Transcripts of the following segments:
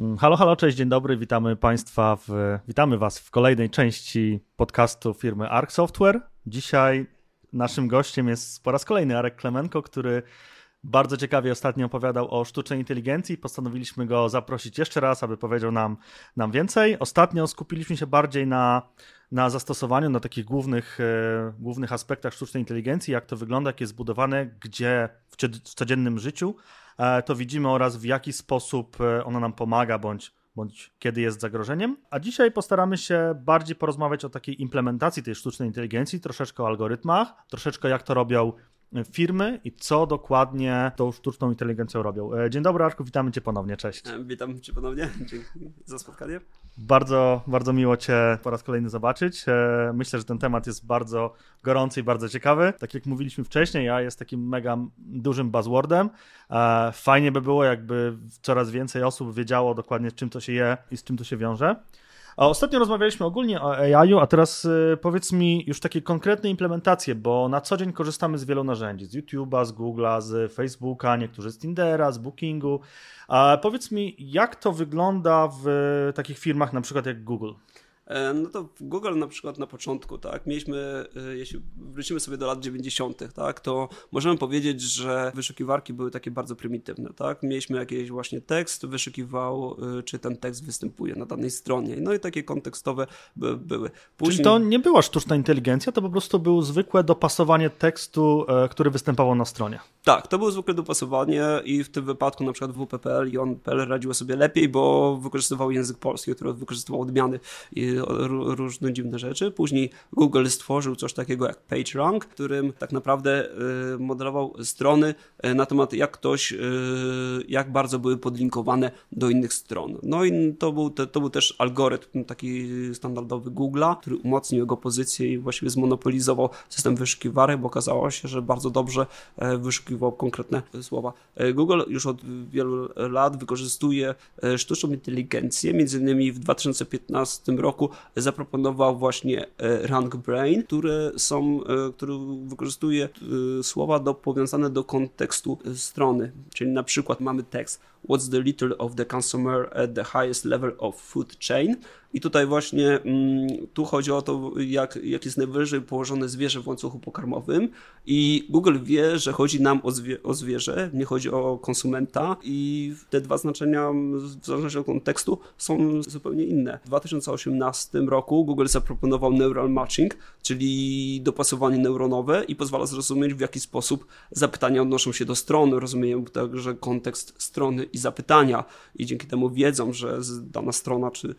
Mm, halo, halo, cześć, dzień dobry, witamy Państwa, w, witamy Was w kolejnej części podcastu firmy Arc Software. Dzisiaj naszym gościem jest po raz kolejny Arek Klemenko, który bardzo ciekawie ostatnio opowiadał o sztucznej inteligencji. Postanowiliśmy go zaprosić jeszcze raz, aby powiedział nam, nam więcej. Ostatnio skupiliśmy się bardziej na, na zastosowaniu, na takich głównych, e, głównych aspektach sztucznej inteligencji, jak to wygląda, jak jest zbudowane, gdzie w, codziennym życiu to widzimy oraz w jaki sposób e, ona nam pomaga bądź bądź kiedy jest zagrożeniem. A dzisiaj postaramy się bardziej porozmawiać o takiej implementacji tej sztucznej inteligencji, troszeczkę o algorytmach, troszeczkę jak to robią firmy i co dokładnie tą sztuczną inteligencją robią. E, dzień dobry, Arku, witamy Cię ponownie, cześć. E, witam Cię ponownie, dzięki za spotkanie. Bardzo, bardzo miło Cię po raz kolejny zobaczyć. E, myślę, że ten temat jest bardzo gorący i bardzo ciekawy. Tak jak mówiliśmy wcześniej, ja jest takim mega dużym buzzwordem. Fajnie by było, jakby coraz więcej osób wiedziało dokładnie, czym to się je i z czym to się wiąże. A ostatnio rozmawialiśmy ogólnie o AI-u, a teraz y, powiedz mi już takie konkretne implementacje, bo na co dzień korzystamy z wielu narzędzi, z YouTube'a, z Google'a, z Facebooka, niektórzy z Tindera, z Bookingu. A powiedz mi, jak to wygląda w takich firmach na przykład jak Google? E, no to w Google na przykład na początku, tak, mieliśmy, e, jeśli wrócimy sobie do lat 90., tak, to możemy powiedzieć, że wyszukiwarki były takie bardzo prymitywne, tak, mieliśmy jakiś właśnie tekst, wyszukiwał, e, czy ten tekst występuje na danej stronie, no i takie kontekstowe by, były. Później... Czyli to nie była sztuczna inteligencja, to po prostu było zwykłe dopasowanie tekstu, który występował na stronie. Tak, to było zwykłe dopasowanie i w tym wypadku na przykład WPPL i on.pl radziło sobie lepiej, bo wykorzystywał język polski, który wykorzystywał odmiany różne dziwne rzeczy. Później Google stworzył coś takiego jak PageRank, którym tak naprawdę y, modelował strony y, na temat jak ktoś, y, jak bardzo były podlinkowane do innych stron. No i to był, to był też algorytm taki standardowy Google'a, który umocnił jego pozycję i właściwie zmonopolizował system wyszukiwarek, bo okazało się, że bardzo dobrze e, wyszukiwał konkretne słowa. E, Google już od wielu lat wykorzystuje e, sztuczną inteligencję, między innymi w 2015 roku zaproponował właśnie e, Rank Brain, które są, który wykorzystuje słowa do, powiązane do kontekstu strony. Czyli na przykład mamy tekst What's the little of the consumer at the highest level of food chain? I tutaj właśnie mm, tu chodzi o to, jak, jak jest najwyżej położone zwierzę w łańcuchu pokarmowym i Google wie, że chodzi nam o, zwie, o zwierzę, nie chodzi o konsumenta i te dwa znaczenia w zależności od kontekstu są zupełnie inne. W 2018 roku Google zaproponował neural matching, czyli dopasowanie neuronowe i pozwala zrozumieć w jaki sposób zapytania odnoszą się do strony, rozumieją także kontekst strony i zapytania i dzięki temu wiedzą, że dana strona czy,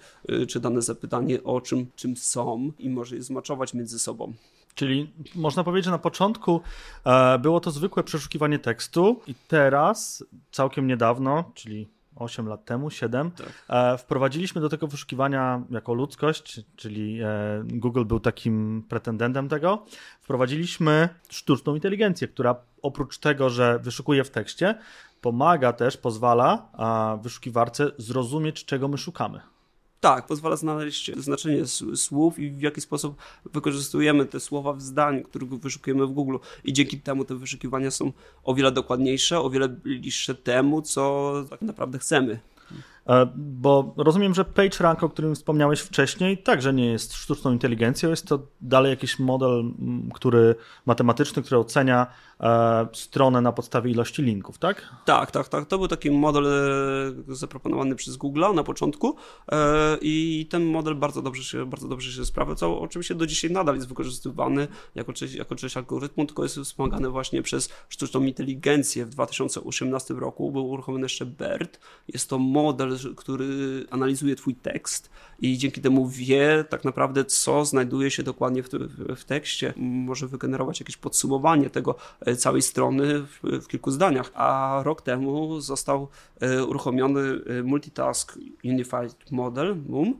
czy dane zapytanie o czym, czym są i może je zmaczować między sobą. Czyli można powiedzieć, że na początku e, było to zwykłe przeszukiwanie tekstu i teraz, całkiem niedawno, czyli 8 lat temu, 7, tak. e, wprowadziliśmy do tego wyszukiwania jako ludzkość, czyli e, Google był takim pretendentem tego, wprowadziliśmy sztuczną inteligencję, która oprócz tego, że wyszukuje w tekście, pomaga też, pozwala wyszukiwarce zrozumieć, czego my szukamy. Tak, pozwala znaleźć znaczenie słów i w jaki sposób wykorzystujemy te słowa w zdaniu, którego wyszukujemy w Google. I dzięki temu te wyszukiwania są o wiele dokładniejsze, o wiele bliższe temu, co tak naprawdę chcemy. E, bo rozumiem, że PageRank, o którym wspomniałeś wcześniej, także nie jest sztuczną inteligencją, jest to dalej jakiś model, który matematyczny, który ocenia e, stronę na podstawie ilości linków, tak? Tak, tak, tak. To był taki model e, zaproponowany przez Google na początku i ten model bardzo dobrze się, bardzo dobrze się sprawdzał. Oczywiście do dzisiaj nadal jest wykorzystywany jako część, jako część algorytmu, tylko jest wspomagany właśnie przez sztuczną inteligencję. W 2018 roku był uruchomiony jeszcze BERT. Jest to model który analizuje Twój tekst i dzięki temu wie tak naprawdę, co znajduje się dokładnie w, w tekście. Może wygenerować jakieś podsumowanie tego e, całej strony w, w kilku zdaniach. A rok temu został e, uruchomiony e, Multitask Unified Model, MUM,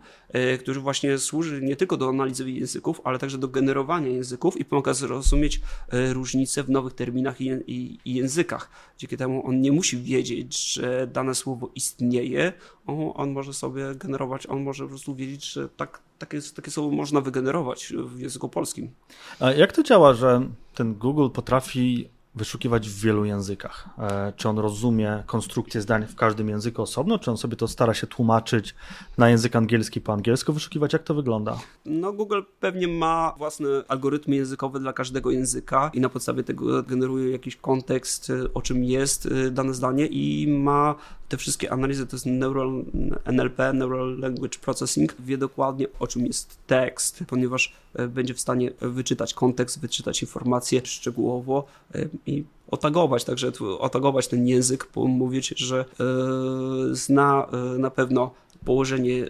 który właśnie służy nie tylko do analizy języków, ale także do generowania języków i pomaga zrozumieć różnice w nowych terminach i, i, i językach. Dzięki temu on nie musi wiedzieć, że dane słowo istnieje, on, on może sobie generować, on może po prostu wiedzieć, że tak, takie, takie słowo można wygenerować w języku polskim. A jak to działa, że ten Google potrafi wyszukiwać w wielu językach? E, czy on rozumie konstrukcję zdań w każdym języku osobno, czy on sobie to stara się tłumaczyć na język angielski po angielsku, wyszukiwać? Jak to wygląda? No, Google pewnie ma własne algorytmy językowe dla każdego języka i na podstawie tego generuje jakiś kontekst, e, o czym jest e, dane zdanie i ma te wszystkie analizy, to jest neural, NLP, Neural Language Processing, wie dokładnie o czym jest tekst, ponieważ będzie w stanie wyczytać kontekst, wyczytać informacje szczegółowo i otagować, także otagować ten język, mówić, że e, zna e, na pewno położenie, e,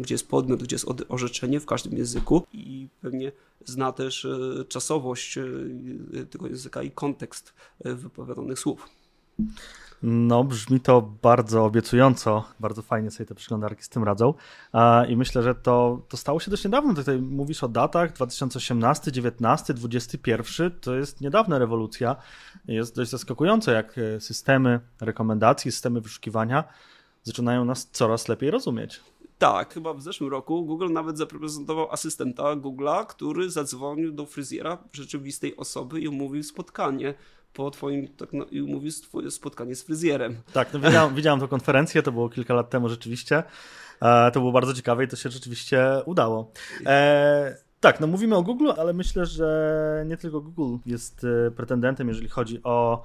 gdzie jest podmiot, gdzie jest orzeczenie w każdym języku i pewnie zna też czasowość tego języka i kontekst wypowiadanych słów. No, brzmi to bardzo obiecująco. Bardzo fajnie sobie te przeglądarki z tym radzą. I myślę, że to, to stało się dość niedawno. Tutaj mówisz o datach 2018, 19, 21. To jest niedawna rewolucja. Jest dość zaskakujące, jak e, systemy rekomendacji, systemy wyszukiwania zaczynają nas coraz lepiej rozumieć. Tak, chyba w zeszłym roku Google nawet zaprezentował asystenta Google'a, który zadzwonił do fryzjera rzeczywistej osoby i umówił spotkanie po twoim, tak no, i umówił twoje spotkanie z fryzjerem. Tak, no widziałem, widziałem konferencję, to było kilka lat temu rzeczywiście. E, to było bardzo ciekawe i to się rzeczywiście udało. E, tak, no mówimy o Google, ale myślę, że nie tylko Google jest e, pretendentem, jeżeli chodzi o,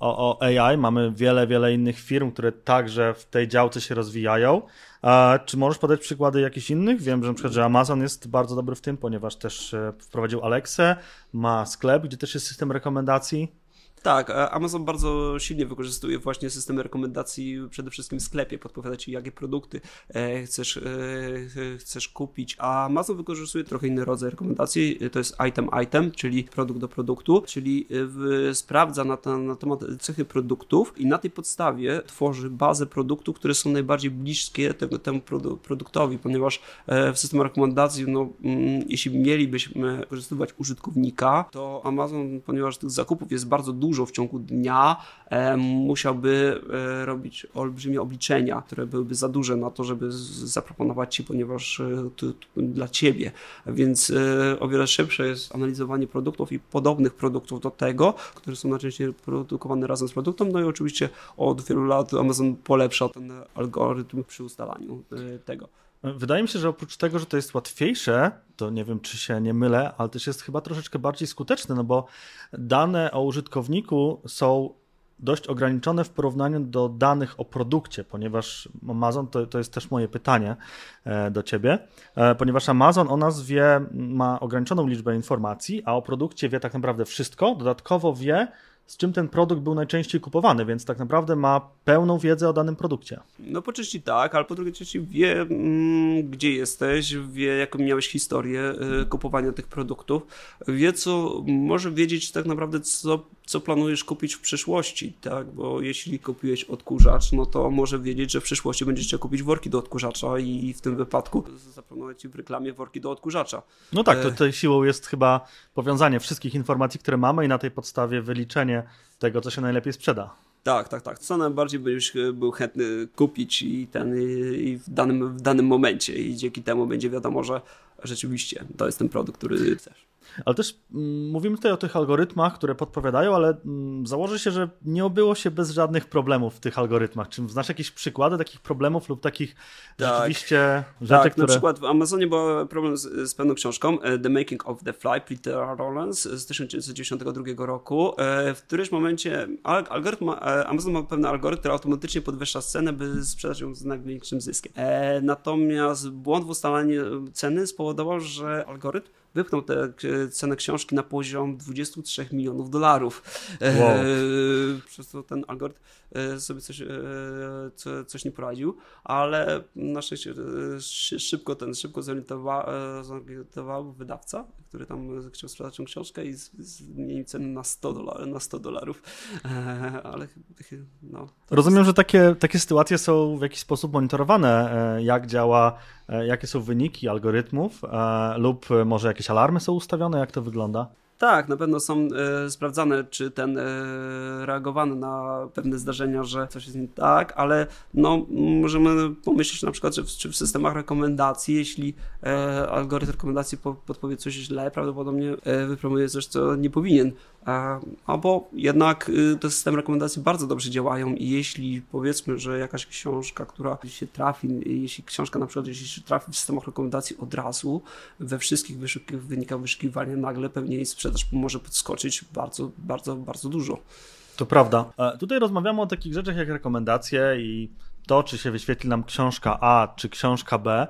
o, o AI. Mamy wiele, wiele innych firm, które także w tej działce się rozwijają. A czy możesz podać przykłady jakichś innych? Wiem, że na przykład, że Amazon jest bardzo dobry w tym, ponieważ też e, wprowadził Alexę, ma sklep, gdzie też jest system rekomendacji. Tak, Amazon bardzo silnie wykorzystuje właśnie systemy rekomendacji przede wszystkim w sklepie, podpowiada ci jakie produkty e, chcesz, e, chcesz kupić, a Amazon wykorzystuje trochę inny rodzaj rekomendacji, to jest item item, czyli produkt do produktu, czyli sprawdza na, na temat cechy produktów i na tej podstawie tworzy bazę produktów, które są najbardziej bliskie temu, temu produktowi, ponieważ e, w systemie rekomendacji, no, mm, jeśli mielibyśmy wykorzystywać użytkownika, to Amazon, ponieważ tych zakupów jest bardzo dużo, dużo w ciągu dnia, e, musiałby e, robić olbrzymie obliczenia, które byłyby za duże na to, żeby zaproponować ci, ponieważ e, to, dla ciebie. Więc o wiele szybsze jest analizowanie produktów i podobnych produktów do tego, które są najczęściej produkowane razem z produktem. No i oczywiście od wielu lat Amazon polepsza ten algorytm przy ustalaniu tego. Wydaje mi się, że oprócz tego, że to jest łatwiejsze, to nie wiem, czy się nie mylę, ale też jest chyba troszeczkę bardziej skuteczne, no bo dane o użytkowniku są dość ograniczone w porównaniu do danych o produkcie, ponieważ Amazon, to, to jest też moje pytanie e, do ciebie, e, ponieważ Amazon o nas wie, ma ograniczoną liczbę informacji, a o produkcie wie tak naprawdę wszystko, dodatkowo wie, z czym ten produkt był najczęściej kupowany, więc tak naprawdę ma pełną wiedzę o danym produkcie. No po części tak, ale po drugiej części wie, mm, gdzie jesteś, wie, jaką miałeś historię y, kupowania tych produktów, wie, co może wiedzieć tak naprawdę, co, co planujesz kupić w przyszłości, tak? Bo jeśli kupiłeś odkurzacz, no to może wiedzieć, że w przyszłości będziesz chciał kupić worki do odkurzacza i w tym wypadku zaproponować ci w reklamie worki do odkurzacza. No tak, to e, tutaj siłą jest chyba powiązanie wszystkich informacji, które mamy i na tej podstawie wyliczenie tego, co się najlepiej sprzeda. Tak, tak, tak. Co najbardziej byś był chętny kupić i, ten, i w, danym, w danym momencie i dzięki temu będzie wiadomo, że rzeczywiście to jest ten produkt, który chcesz. Ale też mm, mówimy tutaj o tych algorytmach, które podpowiadają, ale mm, założę się, że nie obyło się bez żadnych problemów w tych algorytmach. Czy znasz jakieś przykłady takich problemów lub takich tak. rzeczywiście rzeczy, tak, które... na przykład w Amazonie był problem z, z pewną książką e, The Making of the Fly, Peter Rollins z 1992 roku. E, w którymś momencie algorytm, e, Amazon ma pewien algorytm, który automatycznie podwyższa cenę, by sprzedać ją z największym zyskiem. Natomiast błąd w ustalaniu ceny spowodował, że algorytm wypchnął tę cenę książki na poziom 23 milionów dolarów. Wow. E, przez to ten algorytm e, sobie coś, e, coś nie poradził, ale na szczęście szybko ten, szybko zorientował, zorientował wydawca, który tam chciał sprzedać tę książkę i zmienił cenę na 100 dolarów, na 100 dolarów. ale no. Rozumiem, że takie, takie sytuacje są w jakiś sposób monitorowane, jak działa, jakie są wyniki algorytmów lub może jakieś alarmy są ustawione, jak to wygląda? Tak, na pewno są e, sprawdzane, czy ten e, reagowany na pewne zdarzenia, że coś jest nie tak, ale no, możemy pomyśleć na przykład, że w, czy w systemach rekomendacji, jeśli e, algorytm rekomendacji po, podpowie coś źle, prawdopodobnie e, wypromuje coś, co nie powinien. E, albo jednak e, te systemy rekomendacji bardzo dobrze działają i jeśli powiedzmy, że jakaś książka, która się trafi, jeśli książka na przykład jeśli się trafi w systemach rekomendacji od razu, we wszystkich wynikach wyszukiwania nagle pewnie jej sprzedaż może podskoczyć bardzo, bardzo, bardzo dużo. To prawda. E, tutaj rozmawiamy o takich rzeczach jak rekomendacje i to, czy się wyświetli nam książka A, czy książka B,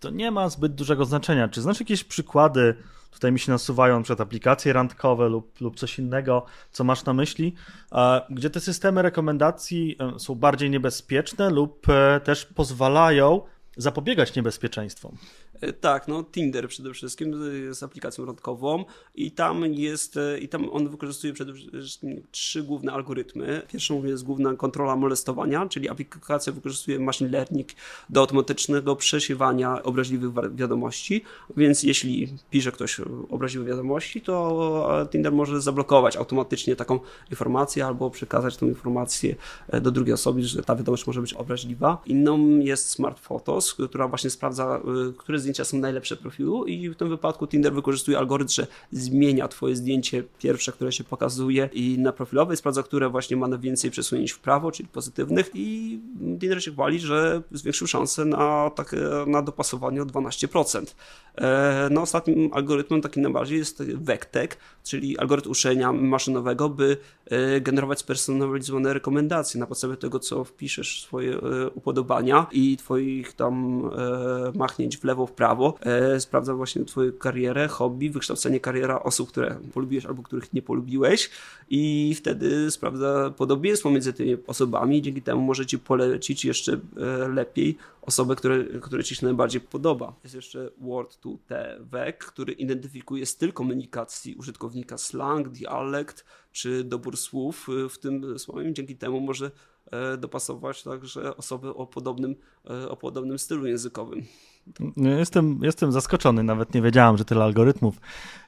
to nie ma zbyt dużego znaczenia. Czy znasz jakieś przykłady, tutaj mi się nasuwają przed aplikacje randkowe lub, lub coś innego, co masz na myśli, e, gdzie te systemy rekomendacji e, są bardziej niebezpieczne lub też pozwalają zapobiegać niebezpieczeństwom? E, tak, no Tinder przede wszystkim jest aplikacją randkową i tam jest, e, i tam on wykorzystuje przede wszystkim trzy główne algorytmy. Pierwszą jest główna kontrola molestowania, czyli aplikacja wykorzystuje machine learning do automatycznego przesiewania obraźliwych wiadomości, więc jeśli pisze ktoś obraźliwe wiadomości, to e, Tinder może zablokować automatycznie taką informację albo przekazać tą informację do drugiej osoby, że ta wiadomość może być obraźliwa. Inną jest Smart Photos, która właśnie sprawdza, które z zdjęcia są najlepsze profilu i w tym wypadku Tinder wykorzystuje algorytm, że zmienia twoje zdjęcie pierwsze, które się pokazuje i na profilowej sprawdza, które właśnie ma najwięcej przesunięć w prawo, czyli pozytywnych i Tinder się chwali, że zwiększył szansę na, takie, na dopasowanie o 12%. E, no ostatnim algorytmem takim najbardziej jest Vectek, czyli algorytm uczenia maszynowego, by e, generować spersonalizowane rekomendacje na podstawie tego, co wpiszesz swoje e, upodobania i twoich tam machnięć w lewo, w prawo. Sprawdza właśnie twoją karierę, hobby, wykształcenie kariera osób, które polubiłeś albo których nie polubiłeś i wtedy sprawdza podobieństwo między tymi osobami dzięki temu może ci polecić jeszcze lepiej osobę, które, które ci się najbardziej podoba. Jest jeszcze Word to TV, który identyfikuje styl komunikacji użytkownika, slang, dialekt czy dobór słów w tym słowem. Dzięki temu może e, dopasować także osoby o podobnym, e, o podobnym stylu językowym. Jestem, jestem zaskoczony, nawet nie wiedziałem, że tyle algorytmów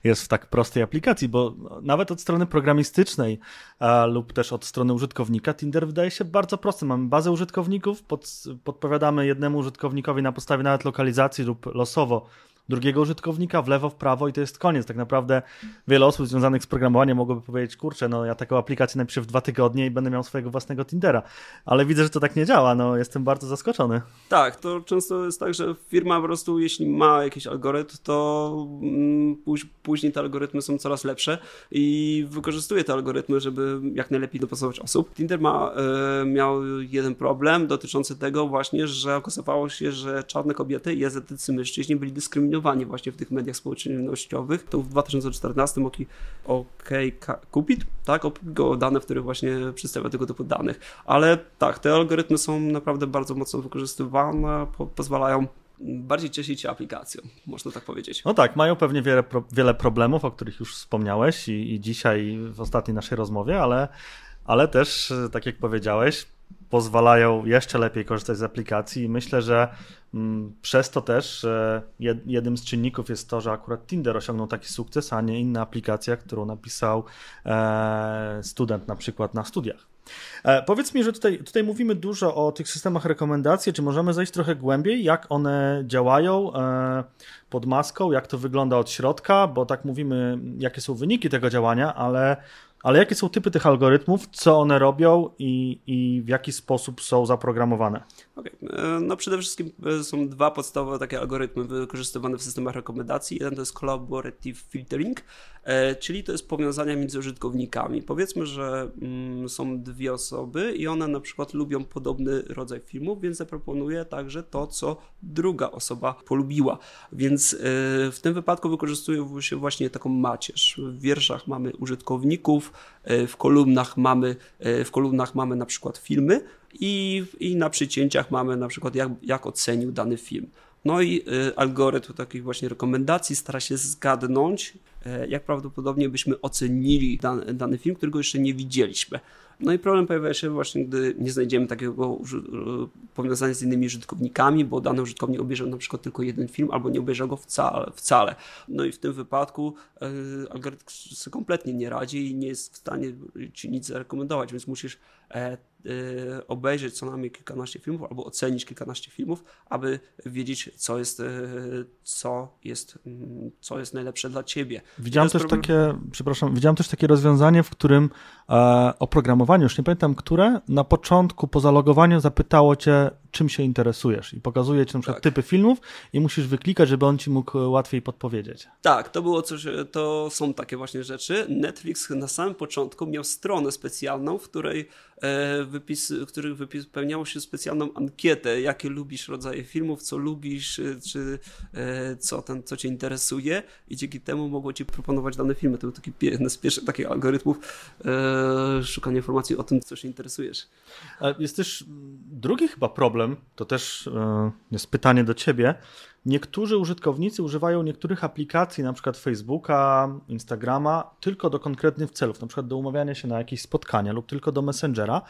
jest w tak prostej aplikacji, bo nawet od strony programistycznej a, lub też od strony użytkownika Tinder wydaje się bardzo prosty. Mamy bazę użytkowników, pod, podpowiadamy jednemu użytkownikowi na podstawie nawet lokalizacji lub losowo drugiego użytkownika w lewo, w prawo i to jest koniec. Tak naprawdę wiele osób związanych z programowaniem mogłoby powiedzieć, kurczę, no ja taką aplikację napiszę w dwa tygodnie i będę miał swojego własnego Tindera. Ale widzę, że to tak nie działa, no jestem bardzo zaskoczony. Tak, to często jest tak, że firma po prostu, jeśli ma jakiś algorytm, to mm, później te algorytmy są coraz lepsze i wykorzystuje te algorytmy, żeby jak najlepiej dopasować osób. Tinder ma, e, miał jeden problem dotyczący tego właśnie, że okazywało się, że czarne kobiety i azjatycy mężczyźni byli dyskryminowani właśnie w tych mediach społecznościowych. To w 2014 OK, OK Cupid, tak, opublikował dane, w których właśnie przedstawia tego typu danych. Ale tak, te algorytmy są naprawdę bardzo mocno wykorzystywane, po, pozwalają bardziej cieszyć się aplikacją, można tak powiedzieć. No tak, mają pewnie wiele, wiele problemów, o których już wspomniałeś i, i dzisiaj w ostatniej naszej rozmowie, ale, ale też, tak jak powiedziałeś, pozwalają jeszcze lepiej korzystać z aplikacji. I myślę, że mm, przez to też jednym z czynników jest to, że akurat Tinder osiągnął taki sukces, a nie inna aplikacja, którą napisał e, student na przykład na studiach. E, powiedz mi, że tutaj, tutaj mówimy dużo o tych systemach rekomendacji, czy możemy zejść trochę głębiej, jak one działają e, pod maską, jak to wygląda od środka, bo tak mówimy, jakie są wyniki tego działania, ale ale jakie są typy tych algorytmów, co one robią i, i w jaki sposób są zaprogramowane? Okay. E, no przede wszystkim e, są dwa podstawowe takie algorytmy wykorzystywane w systemach rekomendacji. Jeden to jest Collaborative Filtering, czyli to jest powiązania między użytkownikami. Powiedzmy, że mm, są dwie osoby i one na przykład lubią podobny rodzaj filmów, więc zaproponuję także to, co druga osoba polubiła. Więc w tym wypadku wykorzystuje się właśnie taką macierz. W wierszach mamy użytkowników, w kolumnach mamy, w kolumnach mamy na przykład filmy, i, i na przycięciach mamy na przykład jak, jak ocenił dany film. No i y, algorytm takich właśnie rekomendacji stara się zgadnąć, y, jak prawdopodobnie byśmy ocenili dany, dany film, którego jeszcze nie widzieliśmy. No i problem pojawia się właśnie, gdy nie znajdziemy takiego powiązania z innymi użytkownikami, bo dany użytkownik obejrzał na przykład tylko jeden film albo nie obejrzał go wcale. wcale. No i w tym wypadku algorytm sobie kompletnie nie radzi i nie jest w stanie ci nic zarekomendować, więc musisz e, Y, obejrzeć co najmniej kilkanaście filmów albo ocenić kilkanaście filmów, aby wiedzieć, co jest, y, co jest, mm, co jest najlepsze dla ciebie. Widziałem też problem... takie, przepraszam, widziałem też takie rozwiązanie, w którym e, oprogramowanie, już nie pamiętam które, na początku po zalogowaniu zapytało cię, czym się interesujesz i pokazuje ci na przykład tak. typy filmów i musisz wyklikać, żeby on ci mógł łatwiej podpowiedzieć. Tak, to było coś, to są takie właśnie rzeczy. Netflix na samym początku miał stronę specjalną, w której e, wypis, w których wypełniało się specjalną ankietę, jakie lubisz rodzaje filmów, co lubisz, e, czy e, co, ten, co cię interesuje i dzięki temu mogło ci proponować dane filmy. To był taki jeden z pierwszych takich algorytmów szukania informacji o tym, co się interesujesz. Jest też drugi chyba problem, to też jest pytanie do ciebie, Niektórzy użytkownicy używają niektórych aplikacji, na przykład Facebooka, Instagrama, tylko do konkretnych celów, na przykład do umawiania się na jakieś spotkania lub tylko do Messengera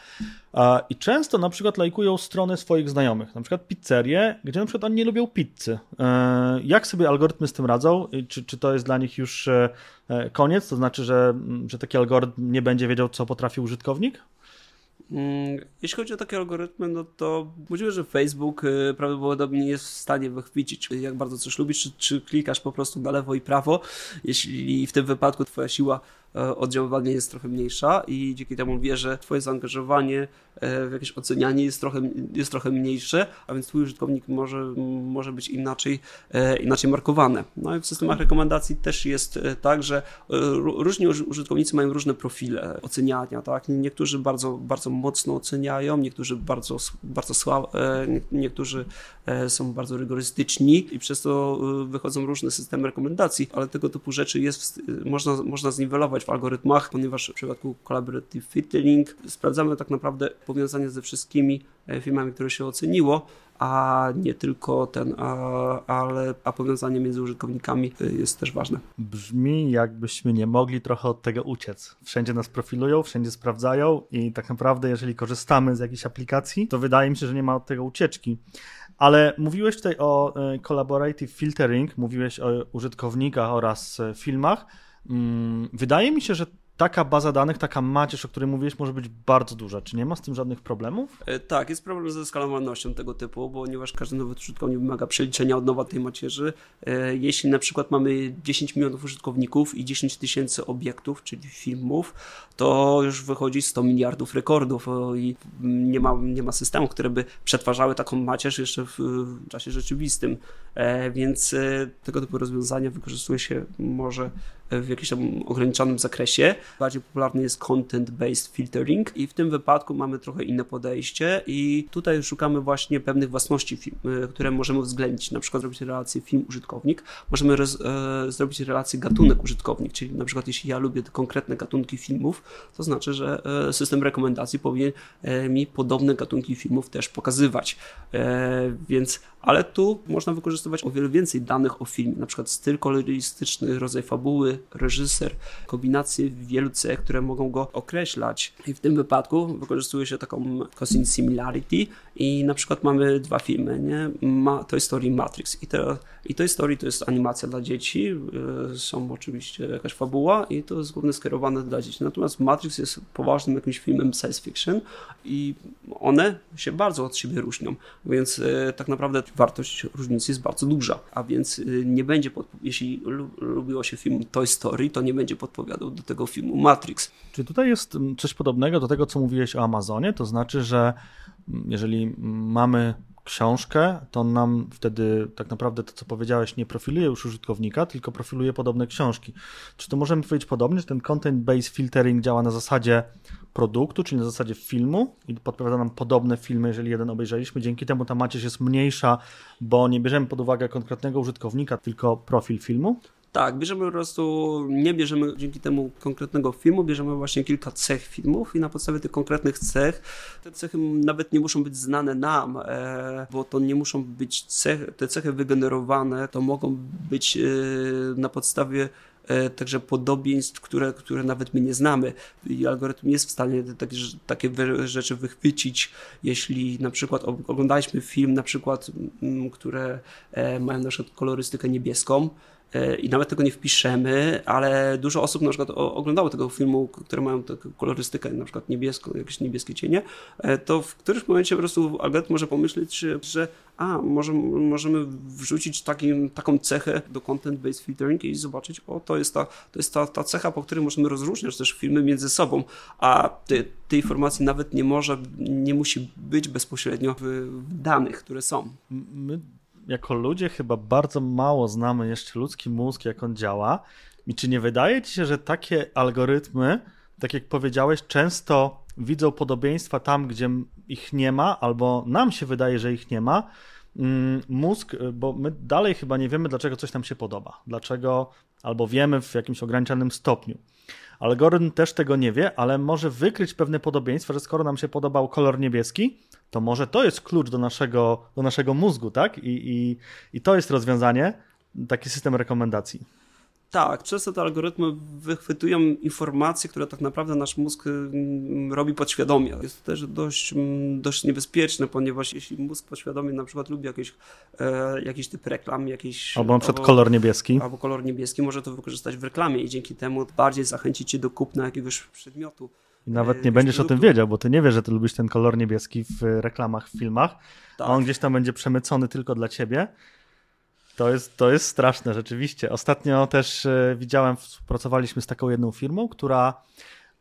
i często na przykład lajkują strony swoich znajomych, na przykład pizzerie, gdzie na przykład oni nie lubią pizzy. E, jak sobie algorytmy z tym radzą? Czy, czy to jest dla nich już e, e, koniec? To znaczy, że, że taki algorytm nie będzie wiedział, co potrafi użytkownik? Mm, jeśli chodzi o takie algorytmy, no to możliwe, że Facebook y, prawdopodobnie jest w stanie wychwycić, jak bardzo coś lubisz, czy, czy klikasz po prostu na lewo i prawo. Jeśli w tym wypadku twoja siła oddziaływanie jest trochę mniejsza i dzięki temu wie, że twoje zaangażowanie e, w jakieś ocenianie jest trochę, jest trochę mniejsze, a więc twój użytkownik może, może być inaczej, e, inaczej markowany. No i w systemach rekomendacji też jest tak, że różni użytkownicy mają różne profile oceniania, tak? Niektórzy bardzo, bardzo mocno oceniają, niektórzy bardzo, bardzo słabo, niektórzy są bardzo rygorystyczni i przez to wychodzą różne systemy rekomendacji, ale tego typu rzeczy jest, można, można zniwelować w algorytmach, ponieważ w przypadku Collaborative Filtering sprawdzamy tak naprawdę powiązanie ze wszystkimi e, filmami, które się oceniło, a nie tylko ten, a, ale a powiązanie między użytkownikami e, jest też ważne. Brzmi jakbyśmy nie mogli trochę od tego uciec. Wszędzie nas profilują, wszędzie sprawdzają i tak naprawdę jeżeli korzystamy z jakiejś aplikacji, to wydaje mi się, że nie ma od tego ucieczki. Ale mówiłeś tutaj o e, collaborative filtering, mówiłeś o użytkownikach oraz filmach. Mm, wydaje mi się, że taka baza danych, taka macierz, o której mówiłeś, może być bardzo duża. Czy nie ma z tym żadnych problemów? E, tak, jest problem ze skalowalnością tego typu, ponieważ każdy nowy użytkownik wymaga przeliczenia od nowa tej macierzy. E, jeśli na przykład mamy 10 milionów użytkowników i 10 tysięcy obiektów, czyli filmów, to już wychodzi 100 miliardów rekordów i nie ma, nie ma systemów, które by przetwarzały taką macierz jeszcze w, w czasie rzeczywistym. E, więc tego typu rozwiązania wykorzystuje się może w jakimś tam ograniczonym zakresie. Bardziej popularny jest content-based filtering i w tym wypadku mamy trochę inne podejście i tutaj szukamy właśnie pewnych własności, y, które możemy uwzględnić, na przykład zrobić relację film-użytkownik, możemy roz, e, zrobić relację gatunek-użytkownik, czyli na przykład jeśli ja lubię konkretne gatunki filmów, to znaczy, że e, system rekomendacji powinien e, mi podobne gatunki filmów też pokazywać. E, więc, ale tu można wykorzystywać o wiele więcej danych o filmie, na przykład styl kolorystyczny, rodzaj fabuły, reżyser, kombinacje wielu cech, które mogą go określać. I w tym wypadku wykorzystuje się taką cousin similarity i na przykład mamy dwa filmy, nie? Ma, Toy Story Matrix i, to, i Toy Story to jest animacja dla dzieci, yy, są oczywiście jakaś fabuła i to jest głównie skierowane dla dzieci. Natomiast Matrix jest poważnym jakimś filmem science fiction i one się bardzo od siebie różnią, więc yy, tak naprawdę wartość różnicy jest bardzo duża, a więc yy, nie będzie, jeśli lubiło się film Toy Story, to nie będzie podpowiadał do tego filmu Matrix. Czy tutaj jest mm, coś podobnego do tego, co mówiłeś o Amazonie? To znaczy, że jeżeli mamy książkę, to nam wtedy tak naprawdę to, co powiedziałeś, nie profiluje już użytkownika, tylko profiluje podobne książki. Czy to możemy powiedzieć podobnie, że ten content-based filtering działa na zasadzie produktu, czyli na zasadzie filmu i podpowiada nam podobne filmy, jeżeli jeden obejrzeliśmy. Dzięki temu ta macierz jest mniejsza, bo nie bierzemy pod uwagę konkretnego użytkownika, tylko profil filmu? Tak, bierzemy po prostu, nie bierzemy dzięki temu konkretnego filmu, bierzemy właśnie kilka cech filmów i na podstawie tych konkretnych cech, te cechy nawet nie muszą być znane nam, e, bo to nie muszą być cechy, te cechy wygenerowane, to mogą być e, na podstawie e, także podobieństw, które, które nawet my nie znamy. I algorytm jest w stanie takie, takie rzeczy wychwycić, jeśli na przykład oglądaliśmy film, na przykład, które mają na przykład kolorystykę niebieską, i nawet tego nie wpiszemy, ale dużo osób na przykład oglądało tego filmu, które mają taką kolorystykę, na przykład niebieską, jakieś niebieskie cienie, e, to w którymś momencie po prostu algorytm może pomyśleć, że a, może, możemy wrzucić takim, taką cechę do content-based filtering i zobaczyć, o, to jest, ta, to jest ta, ta cecha, po której możemy rozróżniać też filmy między sobą, a te, tej informacji nawet nie może, nie musi być bezpośrednio w, w danych, które są. My jako ludzie chyba bardzo mało znamy jeszcze ludzki mózg, jak on działa. I czy nie wydaje ci się, że takie algorytmy, tak jak powiedziałeś, często widzą podobieństwa tam, gdzie ich nie ma, albo nam się wydaje, że ich nie ma? Mm, mózg, bo my dalej chyba nie wiemy, dlaczego coś nam się podoba. Dlaczego, albo wiemy w jakimś ograniczonym stopniu. Algorytm też tego nie wie, ale może wykryć pewne podobieństwa, że skoro nam się podobał kolor niebieski, to może to jest klucz do naszego, do naszego mózgu, tak? I, i, I to jest rozwiązanie, taki system rekomendacji. Tak, często te algorytmy wychwytują informacje, które tak naprawdę nasz mózg mm, robi podświadomie. Jest to też dość, mm, dość niebezpieczne, ponieważ jeśli mózg podświadomie na przykład lubi jakieś, e, jakiś typ reklam, jakiś... Albo na przykład albo, kolor niebieski. Albo kolor niebieski, może to wykorzystać w reklamie i dzięki temu bardziej zachęcić cię do kupna jakiegoś przedmiotu. I nawet e, nie będziesz produktu. o tym wiedział, bo ty nie wiesz, że ty lubisz ten kolor niebieski w reklamach, w filmach, tak. a on gdzieś tam będzie przemycony tylko dla ciebie. To jest, to jest straszne, rzeczywiście. Ostatnio też e, widziałem, współpracowaliśmy z taką jedną firmą, która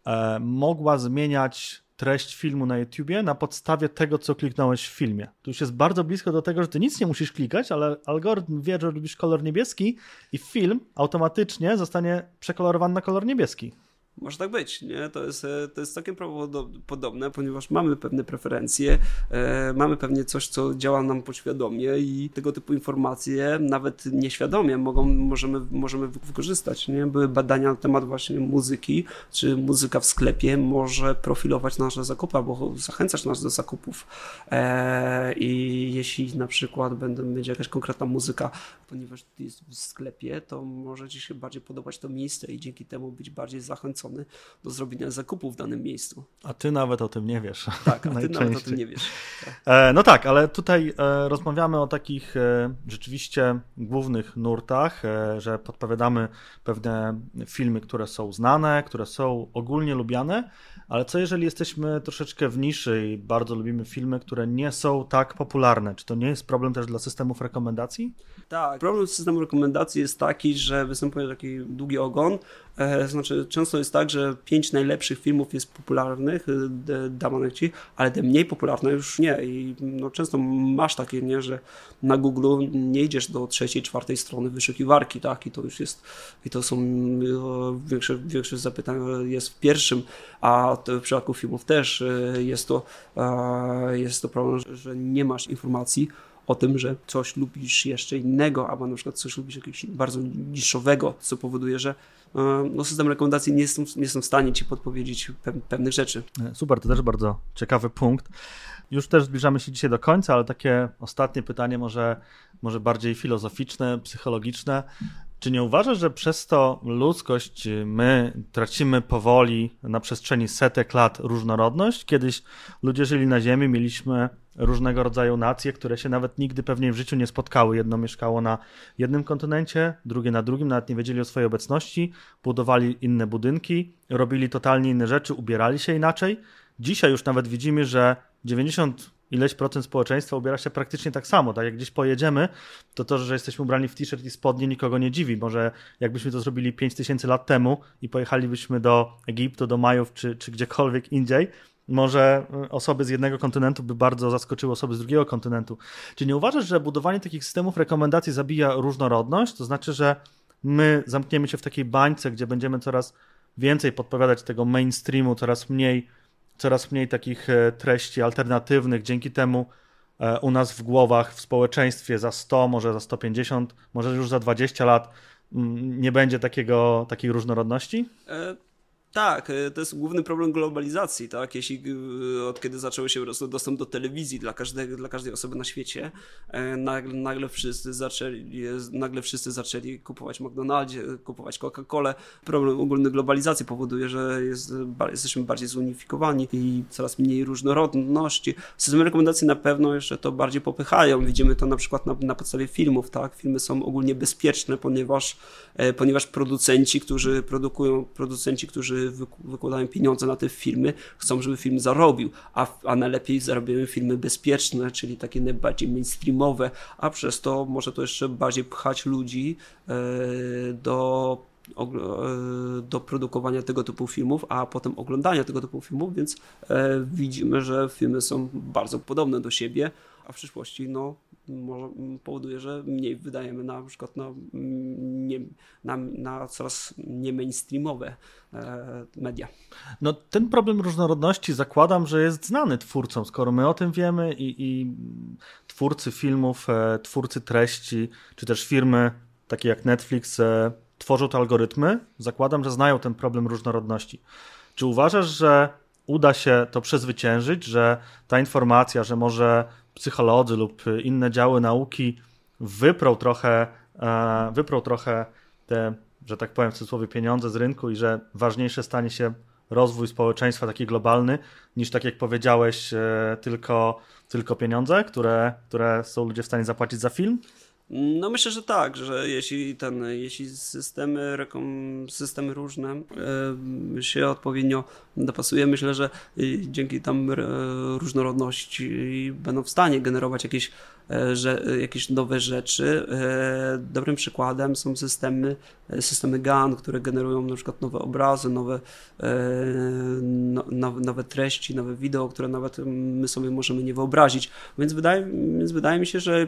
e, mogła zmieniać treść filmu na YouTubie na podstawie tego, co kliknąłeś w filmie. Tu już jest bardzo blisko do tego, że ty nic nie musisz klikać, ale algorytm wie, że lubisz kolor niebieski i film automatycznie zostanie przekolorowany na kolor niebieski. Może tak być, nie? To jest, e, to jest całkiem prawdopodobne, ponieważ mamy pewne preferencje, e, mamy pewnie coś, co działa nam podświadomie i tego typu informacje nawet nieświadomie mogą, możemy, możemy wykorzystać, nie? Były badania na temat właśnie muzyki, czy muzyka w sklepie może profilować nasze zakupy, albo zachęcać nas do zakupów e, i jeśli na przykład będą, będzie jakaś konkretna muzyka, ponieważ jest w sklepie, to może Ci się bardziej podobać to miejsce i dzięki temu być bardziej zachęcony do zrobienia zakupu w danym miejscu. A ty nawet o tym nie wiesz. Tak, a ty nawet o tym nie wiesz. Tak. No tak, ale tutaj e, rozmawiamy o takich e, rzeczywiście głównych nurtach, że podpowiadamy pewne filmy, które są znane, które są ogólnie lubiane, ale co jeżeli jesteśmy troszeczkę w niszy i bardzo lubimy filmy, które nie są tak popularne? Czy to nie jest problem też dla systemów rekomendacji? Tak, problem z systemem rekomendacji jest taki, że występuje taki długi ogon. E, znaczy, często jest tak, że pięć najlepszych filmów jest popularnych, e, dawanych ci, ale te mniej popularne już nie. I no, często masz takie, nie, że na Google nie idziesz do trzeciej, czwartej strony wyszukiwarki, tak? I to już jest, i to są e, większe, większość zapytań jest w pierwszym, a w przypadku filmów też jest to, jest to problem, że nie masz informacji o tym, że coś lubisz jeszcze innego, albo na przykład coś lubisz jakiegoś bardzo niszowego, co powoduje, że e, no, system rekomendacji nie jest, nie jest w stanie ci podpowiedzieć pewnych rzeczy. E, super, to też bardzo ciekawy punkt. Już też zbliżamy się dzisiaj do końca, ale takie ostatnie pytanie, może, może bardziej filozoficzne, psychologiczne. Czy nie uważasz, że przez to ludzkość, my tracimy powoli na przestrzeni setek lat różnorodność? Kiedyś ludzie żyli na Ziemi, mieliśmy różnego rodzaju nacje, które się nawet nigdy pewnie w życiu nie spotkały. Jedno mieszkało na jednym kontynencie, drugie na drugim, nawet nie wiedzieli o swojej obecności, budowali inne budynki, robili totalnie inne rzeczy, ubierali się inaczej. Dzisiaj już nawet widzimy, że 90 ileś procent społeczeństwa ubiera się praktycznie tak samo. Tak jak gdzieś pojedziemy, to to, że jesteśmy ubrani w t-shirt i spodnie nikogo nie dziwi. Może jakbyśmy to zrobili 5000 lat temu i pojechalibyśmy do Egiptu, do Majów czy, czy gdziekolwiek indziej, może y, osoby z jednego kontynentu by bardzo zaskoczyły osoby z drugiego kontynentu. Czy nie uważasz, że budowanie takich systemów rekomendacji zabija różnorodność? To znaczy, że my zamkniemy się w takiej bańce, gdzie będziemy coraz więcej podpowiadać tego mainstreamu, coraz mniej, coraz mniej takich e, treści alternatywnych. Dzięki temu e, u nas w głowach, w społeczeństwie za 100, może za 150, może już za 20 lat mm, nie będzie takiego, takiej różnorodności? Tak, e, to jest główny problem globalizacji, tak? Jeśli e, od kiedy zaczęły się dostęp do telewizji dla, każdego, dla każdej osoby na świecie, e, nagle, nagle, wszyscy zaczęli, nagle wszyscy zaczęli kupować McDonaldzie, kupować Coca-Colę. Problem ogólny globalizacji powoduje, że jest, jesteśmy bardziej zunifikowani i coraz mniej różnorodności. Systemy rekomendacji na pewno jeszcze to bardziej popychają. Widzimy to na przykład na, na podstawie filmów, tak? Filmy są ogólnie bezpieczne, ponieważ, ponieważ producenci, którzy produkują, producenci, którzy wykładają pieniądze na te filmy, chcą, żeby film zarobił, a, a najlepiej zarabiają filmy bezpieczne, czyli takie najbardziej mainstreamowe, a przez to może to jeszcze bardziej pchać ludzi e, do e, do produkowania tego typu filmów, a potem oglądania tego typu filmów, więc e, widzimy, że filmy są bardzo podobne do siebie, a w przyszłości no, może powoduje, że mniej wydajemy na, przykład na, nie, na, na coraz nie mainstreamowe e, media. No ten problem różnorodności zakładam, że jest znany twórcom, skoro my o tym wiemy i, i twórcy filmów, e, twórcy treści, czy też firmy takie jak Netflix e, tworzą te algorytmy, zakładam, że znają ten problem różnorodności. Czy uważasz, że uda się to przezwyciężyć, że ta informacja, że może psycholodzy lub inne działy nauki wyprą trochę, e, wyprą trochę te, że tak powiem w cudzysłowie, pieniądze z rynku i że ważniejsze stanie się rozwój społeczeństwa taki globalny, niż tak jak powiedziałeś, e, tylko, tylko pieniądze, które, które są ludzie w stanie zapłacić za film? No myślę, że tak, że jeśli ten, jeśli systemy, systemy różne e, się odpowiednio dopasuje, myślę, że dzięki tam różnorodności będą w stanie generować jakieś E, że, e, jakieś nowe rzeczy. E, dobrym przykładem są systemy, systemy GAN, które generują na przykład nowe obrazy, nowe, no, nowe, nowe treści, nowe wideo, które nawet my sobie możemy nie wyobrazić. Więc wydaje, więc wydaje mi się, że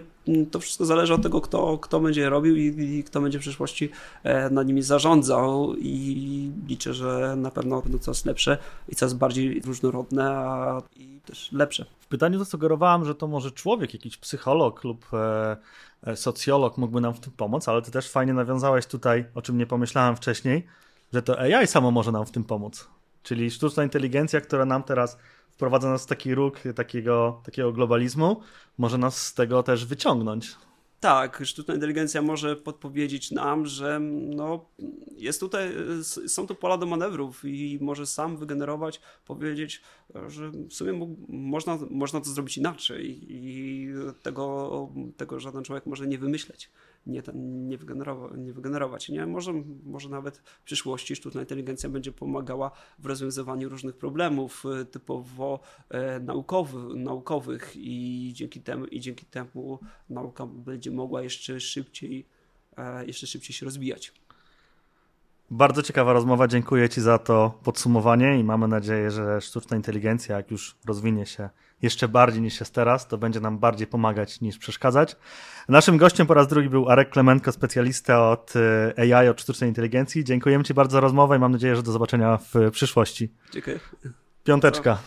to wszystko zależy od tego, kto, kto będzie robił i, i kto będzie w przyszłości nad nimi zarządzał i liczę, że na pewno będą coraz lepsze i coraz bardziej różnorodne a, i też lepsze. W pytaniu zasugerowałem, że to może człowiek, jakiś psycholog lub e, e, socjolog mógłby nam w tym pomóc, ale ty też fajnie nawiązałeś tutaj, o czym nie pomyślałem wcześniej, że to AI samo może nam w tym pomóc. Czyli sztuczna inteligencja, która nam teraz wprowadza nas w taki róg takiego, takiego globalizmu, może nas z tego też wyciągnąć. Tak, sztuczna inteligencja może podpowiedzieć nam, że no, jest tutaj, są tu pola do manewrów i może sam wygenerować, powiedzieć, że w sumie mógł, można, można to zrobić inaczej i tego, tego żaden człowiek może nie wymyśleć nie, nie, wygenerować, nie wygenerować. Nie? Może, może nawet w przyszłości sztuczna inteligencja będzie pomagała w rozwiązywaniu różnych problemów e, typowo e, naukowy, naukowych i dzięki temu, i dzięki temu nauka będzie mogła jeszcze szybciej, e, jeszcze szybciej się rozwijać. Bardzo ciekawa rozmowa, dziękuję Ci za to podsumowanie i mamy nadzieję, że sztuczna inteligencja, jak już rozwinie się jeszcze bardziej niż jest teraz, to będzie nam bardziej pomagać niż przeszkadzać. Naszym gościem po raz drugi był Arek Klemenko, specjalista od e, AI, od sztucznej inteligencji. Dziękujemy Ci bardzo za rozmowę i mam nadzieję, że do zobaczenia w przyszłości. Dziękuję. Piąteczka.